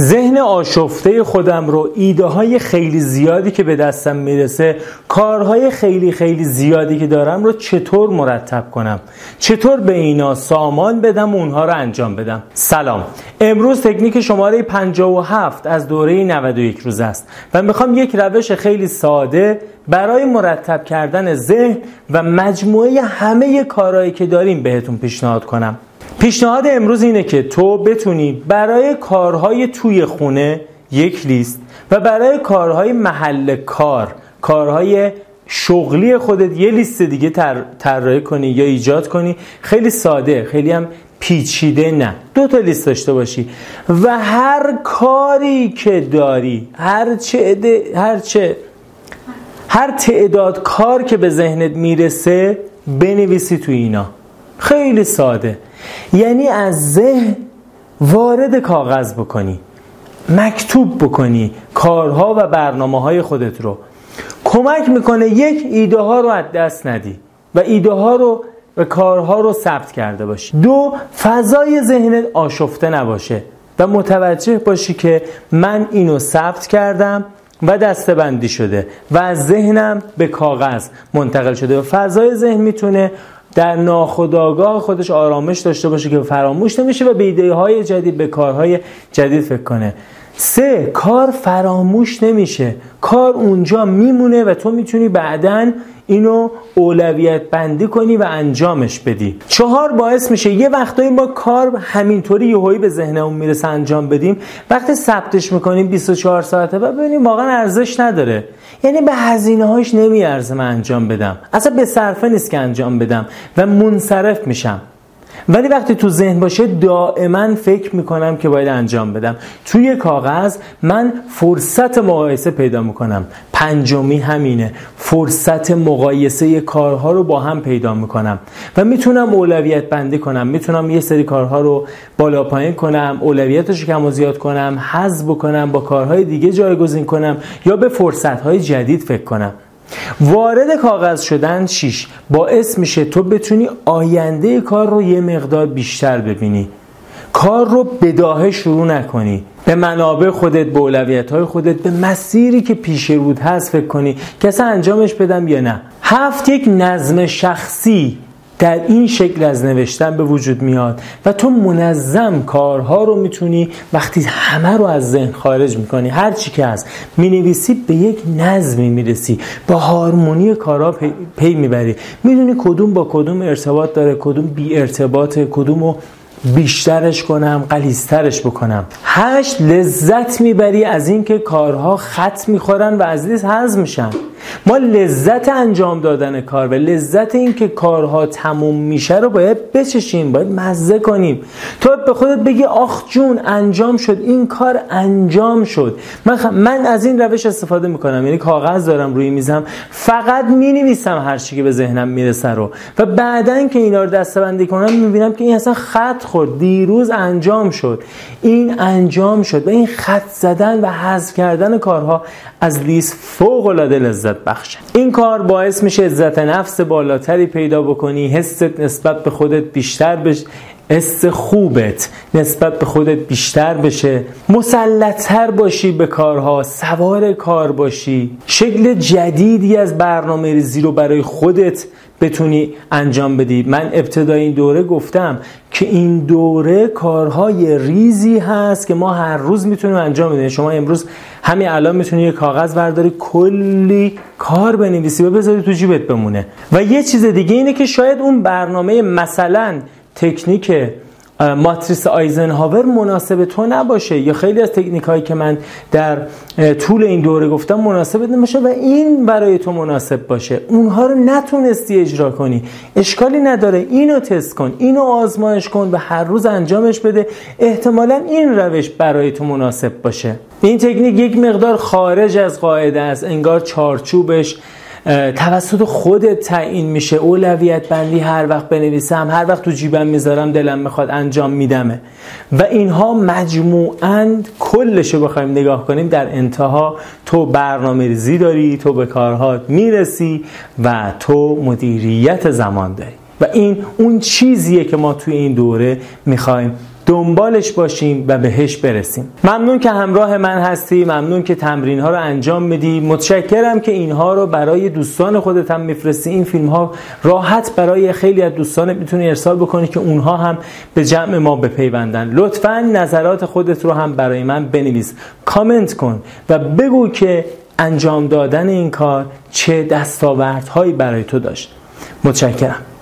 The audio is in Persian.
ذهن آشفته خودم رو ایده های خیلی زیادی که به دستم می‌رسه کارهای خیلی خیلی زیادی که دارم رو چطور مرتب کنم؟ چطور به اینا سامان بدم و اونها رو انجام بدم؟ سلام. امروز تکنیک شماره 57 از دوره 91 روز است و می‌خوام یک روش خیلی ساده برای مرتب کردن ذهن و مجموعه همه کارهایی که داریم بهتون پیشنهاد کنم. پیشنهاد امروز اینه که تو بتونی برای کارهای توی خونه یک لیست و برای کارهای محل کار کارهای شغلی خودت یه لیست دیگه طراحی کنی یا ایجاد کنی. خیلی ساده خیلی هم پیچیده نه. دو تا لیست داشته باشی و هر کاری که داری هر چه هر چه هر تعداد کار که به ذهنت می‌رسه بنویسی تو اینا. خیلی ساده. یعنی از ذهن وارد کاغذ بکنی مکتوب بکنی کارها و برنامه های خودت رو. کمک می‌کنه یک ایده ها رو از دست ندی و ایده ها رو و کارها رو ثبت کرده باشی. دو فضای ذهنت آشفته نباشه و متوجه باشی که من اینو ثبت کردم و دسته بندی شده و از ذهنم به کاغذ منتقل شده. و فضای ذهن می‌تونه در ناخودآگاه خودش آرامش داشته باشه که فراموش نمیشه و به ایده های جدید به کارهای جدید فکر کنه. سه کار فراموش نمیشه. کار اونجا میمونه و تو می‌تونی بعدا اینو اولویت بندی کنی و انجامش بدی. چهار باعث میشه یه وقتایی ما کار همینطوری یهویی به ذهنمون می‌رسه انجام بدیم. وقتی ثبتش می‌کنیم 24 ساعته و ببینیم واقعا ارزش نداره. یعنی به هزینه هاش نمیارزه من انجام بدم. اصلا به صرفه نیست که انجام بدم و منصرف میشم. ولی وقتی تو ذهن باشه دائما فکر می‌کنم که باید انجام بدم. توی کاغذ من فرصت مقایسه پیدا می‌کنم. پنجمی همینه. فرصت مقایسه کارها رو با هم پیدا می‌کنم. و می‌تونم اولویت بندی کنم. می‌تونم یه سری کارها رو بالا پایین کنم اولویتش کم و زیاد کنم حذف بکنم با کارهای دیگه جایگزین کنم یا به فرصتهای جدید فکر کنم. وارد کاغذ شدن شیش. باعث میشه تو بتونی آینده کار رو یه مقدار بیشتر ببینی. کار رو بداهه شروع نکنی. به منابع خودت به اولویت های خودت به مسیری که پیش رود هست فکر کنی کسی انجامش بدم یا نه. هفت یک نظم شخصی. در این شکل از نوشتن به وجود میاد و تو منظم کارها رو می‌تونی وقتی همه رو از ذهن خارج می‌کنی هر چی که هست می‌نویسی به یک نظمی می‌رسی به هارمونی کارها پی, پی می‌بری. می‌دونی کدوم با کدوم ارتباط داره کدوم بی ارتباط کدوم رو بیشترش کنم غلیظ‌ترش بکنم. هشت لذت می‌بری از اینکه کارها خط می‌خورن و از لیست حذف میشن. ما لذت انجام دادن کار و لذت اینکه کارها تموم میشه رو باید بچشیم باید مزه کنیم. تو به خودت بگی آخ جون انجام شد. این کار انجام شد. من, من از این روش استفاده می‌کنم. یعنی کاغذ دارم روی میزم فقط می‌نویسم هر چی که به ذهنم می‌رسه رو. و بعدا که اینا رو دستبندی کنم می‌بینم که این اصلا خط خورد. دیروز انجام شد. این انجام شد. و این خط زدن و حذف کردن کارها از لیست فوق العاده لذت بخشه این کار باعث میشه عزت نفس بالاتری پیدا بکنی حست نسبت به خودت بیشتر بشه حس خوبت نسبت به خودت بیشتر بشه. مسلطتر باشی به کارها سوار کار باشی. شکل جدیدی از برنامه ریزی رو برای خودت بتونی انجام بدی. من ابتدای این دوره گفتم که این دوره کارهای ریزی هست که ما هر روز می‌تونیم انجام بدیم. شما امروز همین الان می‌تونی یه کاغذ برداری کلی کار بنویسی و بذاری تو جیبت بمونه. و یه چیز دیگه اینه که شاید اون برنامه مثلا تکنیک ماتریس آیزنهاور مناسب تو نباشه. یا خیلی از تکنیک هایی که من در طول این دوره گفتم مناسب نباشه و این برای تو مناسب باشه. اونها رو نتونستی اجرا کنی. اشکالی نداره. اینو تست کن. اینو آزمایش کن و هر روز انجامش بده. احتمالا این روش برای تو مناسب باشه. این تکنیک یک مقدار خارج از قاعده است. انگار چارچوبش توسط خودت تعیین میشه. اولویت بندی هر وقت بنویسم هر وقت تو جیبم می‌ذارم دلم می‌خواد انجام میدمه. و اینها مجموعاً کلش رو بخوایم نگاه کنیم در انتها. تو برنامه ریزی داری تو به کارها می‌رسی و تو مدیریت زمان داری. و این اون چیزیه که ما توی این دوره می‌خوایم دنبالش باشیم و بهش برسیم. ممنون که همراه من هستی ممنون که تمرین ها رو انجام میدی. متشکرم که اینها رو برای دوستان خودت هم میفرستی. این فیلم ها راحت برای خیلی از دوستانت می‌تونی ارسال بکنی که اونها هم به جمع ما بپیوندن. لطفا نظرات خودت رو هم برای من بنویس. کامنت کن و بگو که انجام دادن این کار چه دستاوردهایی برای تو داشت. متشکرم.